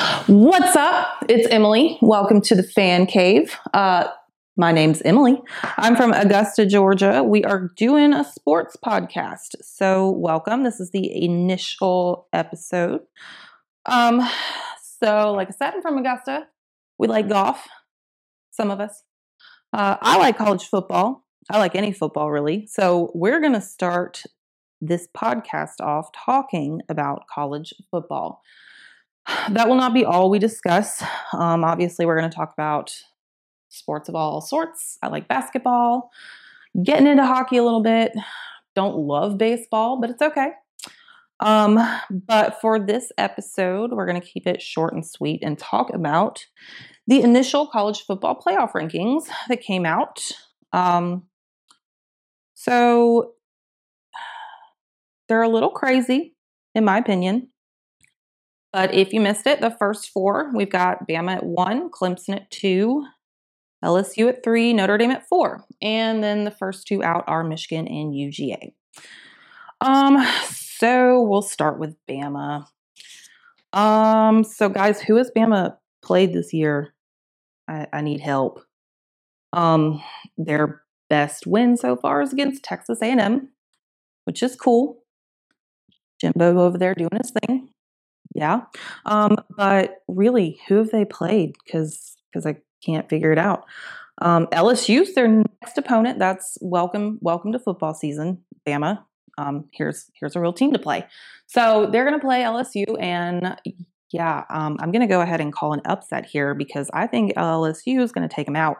What's up? It's Emily. Welcome to the Fan Cave. Uh, my name's Emily. I'm from Augusta, Georgia. We are doing a sports podcast. So, welcome. This is the initial episode. Um, so, like I said, I'm from Augusta. We like golf, some of us. Uh, I like college football. I like any football, really. So, we're going to start this podcast off talking about college football. That will not be all we discuss. Um, obviously, we're going to talk about sports of all sorts. I like basketball, getting into hockey a little bit. Don't love baseball, but it's okay. Um, but for this episode, we're going to keep it short and sweet and talk about the initial college football playoff rankings that came out. Um, so they're a little crazy, in my opinion. But if you missed it, the first four, we've got Bama at one, Clemson at two, LSU at three, Notre Dame at four. And then the first two out are Michigan and UGA. Um, so we'll start with Bama. Um, so guys, who has Bama played this year? I, I need help. Um, their best win so far is against Texas A&M, which is cool. Jimbo over there doing his thing. Yeah. Um, but really, who have they played? Because because I can't figure it out. Um, LSU's their next opponent. That's welcome welcome to football season. Bama. Um, here's here's a real team to play. So they're going to play LSU, and yeah, um, I'm going to go ahead and call an upset here because I think LSU is going to take them out.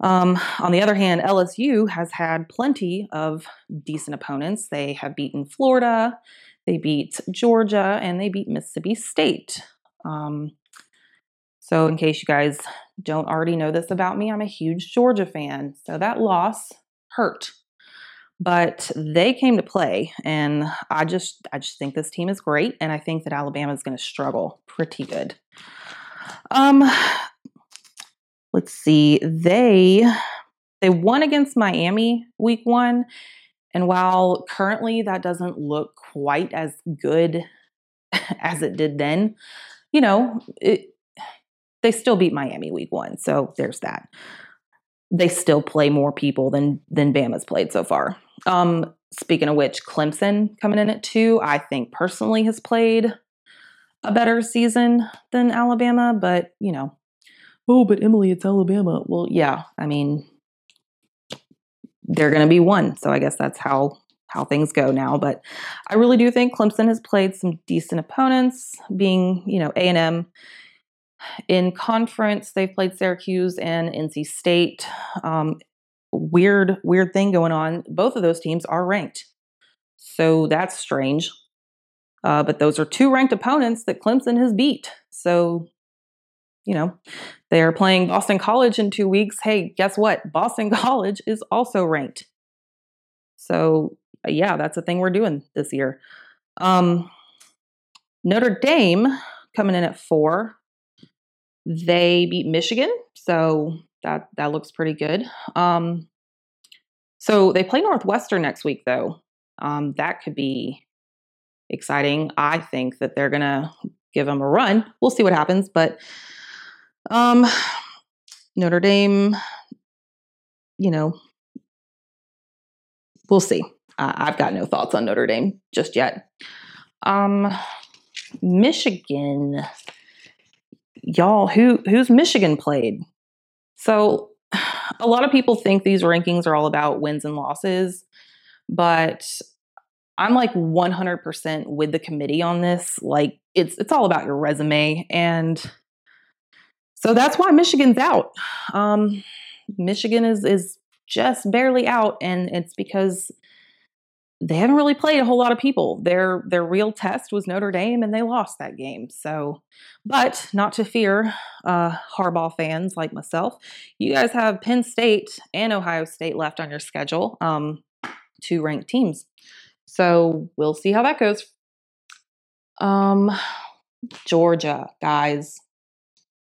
Um, on the other hand, LSU has had plenty of decent opponents. They have beaten Florida, they beat Georgia, and they beat Mississippi State. Um, so, in case you guys don't already know this about me, I'm a huge Georgia fan. So that loss hurt. But they came to play, and I just I just think this team is great, and I think that Alabama is going to struggle pretty good. Um, let's see. They they won against Miami week one. And while currently that doesn't look quite as good as it did then, you know, it, they still beat Miami week one. So there's that. They still play more people than than Bama's played so far. Um, speaking of which, Clemson coming in at two, I think personally has played a better season than Alabama, but you know, oh, but Emily, it's Alabama. Well, yeah, I mean, they're going to be one, so I guess that's how how things go now. But I really do think Clemson has played some decent opponents, being you know A and M. In conference, they've played Syracuse and NC State. Um, weird, weird thing going on. Both of those teams are ranked, so that's strange. Uh, but those are two ranked opponents that Clemson has beat. So you know, they are playing Boston College in two weeks. Hey, guess what? Boston College is also ranked. So, uh, yeah, that's a thing we're doing this year. Um, Notre Dame coming in at four. They beat Michigan, so that that looks pretty good. Um, so they play Northwestern next week, though. Um, that could be exciting. I think that they're gonna give them a run. We'll see what happens, but um, Notre Dame, you know, we'll see. Uh, I've got no thoughts on Notre Dame just yet. Um, Michigan, y'all, who who's Michigan played? So, a lot of people think these rankings are all about wins and losses, but I'm like 100% with the committee on this. Like, it's it's all about your resume and so that's why Michigan's out. Um, Michigan is is just barely out, and it's because they haven't really played a whole lot of people. Their their real test was Notre Dame, and they lost that game. So, but not to fear, uh, Harbaugh fans like myself, you guys have Penn State and Ohio State left on your schedule, um, two ranked teams. So we'll see how that goes. Um, Georgia, guys,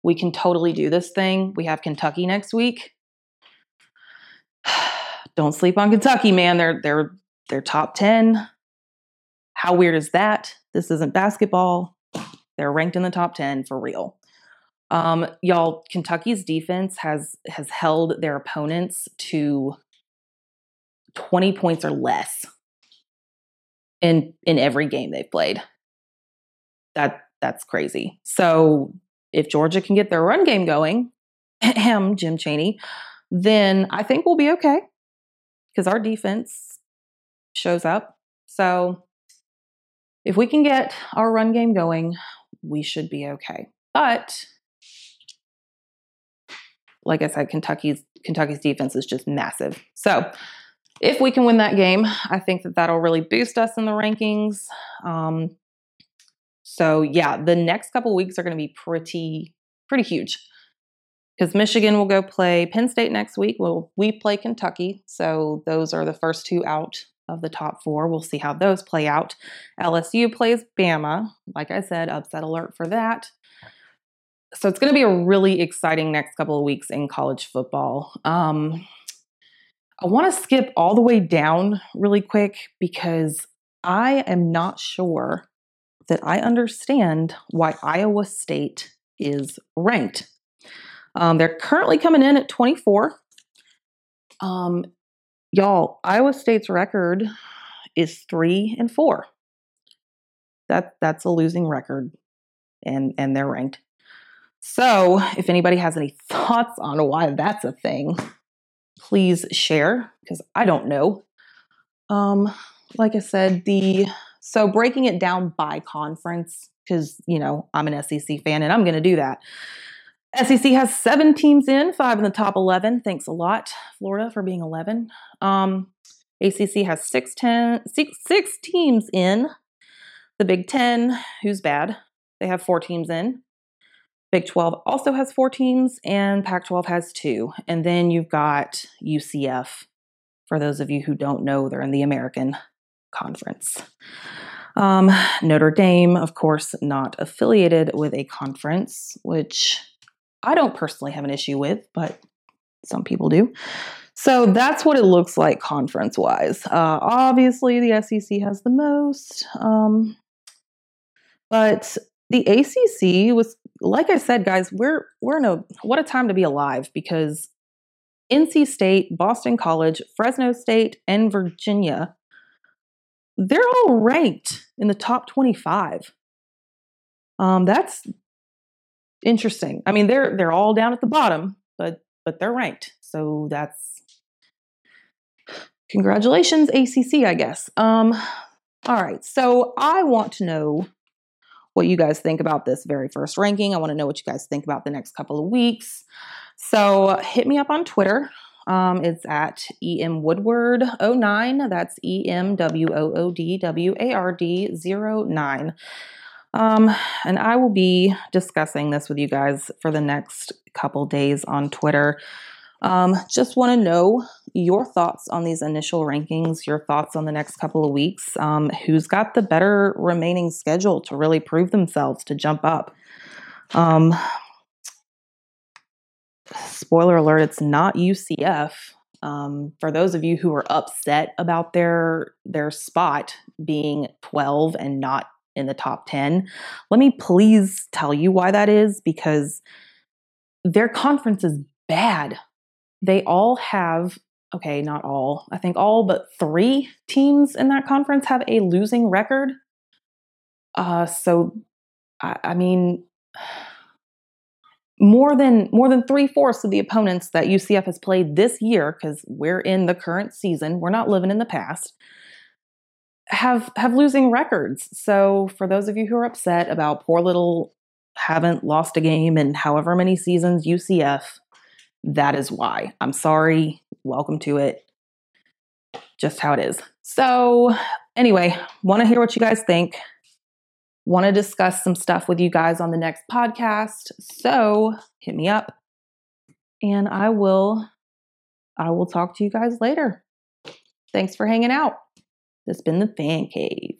we can totally do this thing. We have Kentucky next week. Don't sleep on Kentucky, man. They're they're they're top 10. How weird is that? This isn't basketball. They're ranked in the top 10 for real. Um, y'all, Kentucky's defense has has held their opponents to 20 points or less in in every game they've played. That that's crazy. So if Georgia can get their run game going, him, Jim Chaney, then I think we'll be okay because our defense shows up. So if we can get our run game going, we should be okay. But like I said, Kentucky's Kentucky's defense is just massive. So if we can win that game, I think that that'll really boost us in the rankings. Um, so yeah, the next couple weeks are going to be pretty pretty huge because Michigan will go play Penn State next week. Well, we play Kentucky, so those are the first two out of the top four. We'll see how those play out. LSU plays Bama. Like I said, upset alert for that. So it's going to be a really exciting next couple of weeks in college football. Um, I want to skip all the way down really quick because I am not sure that I understand why Iowa State is ranked. Um, they're currently coming in at 24. Um, y'all, Iowa State's record is three and four. That that's a losing record, and and they're ranked. So, if anybody has any thoughts on why that's a thing, please share because I don't know. Um, like I said, the so breaking it down by conference because you know I'm an SEC fan and I'm going to do that. SEC has seven teams in, five in the top 11. Thanks a lot, Florida, for being 11. Um, ACC has six, ten, six, six teams in. The Big Ten, who's bad? They have four teams in. Big 12 also has four teams, and Pac 12 has two. And then you've got UCF. For those of you who don't know, they're in the American Conference. Um, Notre Dame, of course, not affiliated with a conference, which I don't personally have an issue with, but some people do. So that's what it looks like conference wise. Uh, obviously, the SEC has the most. Um, but the ACC was, like I said, guys, we're we're in a what a time to be alive because NC State, Boston College, Fresno State, and Virginia, they're all ranked in the top twenty-five. Um, that's interesting. I mean, they're they're all down at the bottom, but but they're ranked. So that's congratulations, ACC, I guess. Um, all right. So I want to know what you guys think about this very first ranking. I want to know what you guys think about the next couple of weeks. So hit me up on Twitter. Um, it's at EM Woodward 09. That's E M W O O D W A R D 09. Um, and I will be discussing this with you guys for the next couple days on Twitter. Um, just want to know your thoughts on these initial rankings, your thoughts on the next couple of weeks. Um, who's got the better remaining schedule to really prove themselves to jump up? Um, spoiler alert, it's not UCF. Um, for those of you who are upset about their their spot being 12 and not in the top 10. Let me please tell you why that is because their conference is bad. They all have, okay, not all, I think all but three teams in that conference have a losing record. Uh, so, I, I mean, more than more than three fourths of the opponents that UCF has played this year, because we're in the current season, we're not living in the past have have losing records. So for those of you who are upset about poor little haven't lost a game in however many seasons UCF, that is why. I'm sorry. Welcome to it. Just how it is. So anyway, want to hear what you guys think. Want to discuss some stuff with you guys on the next podcast. So hit me up and I will I will talk to you guys later. Thanks for hanging out. That's been the Fan Cave.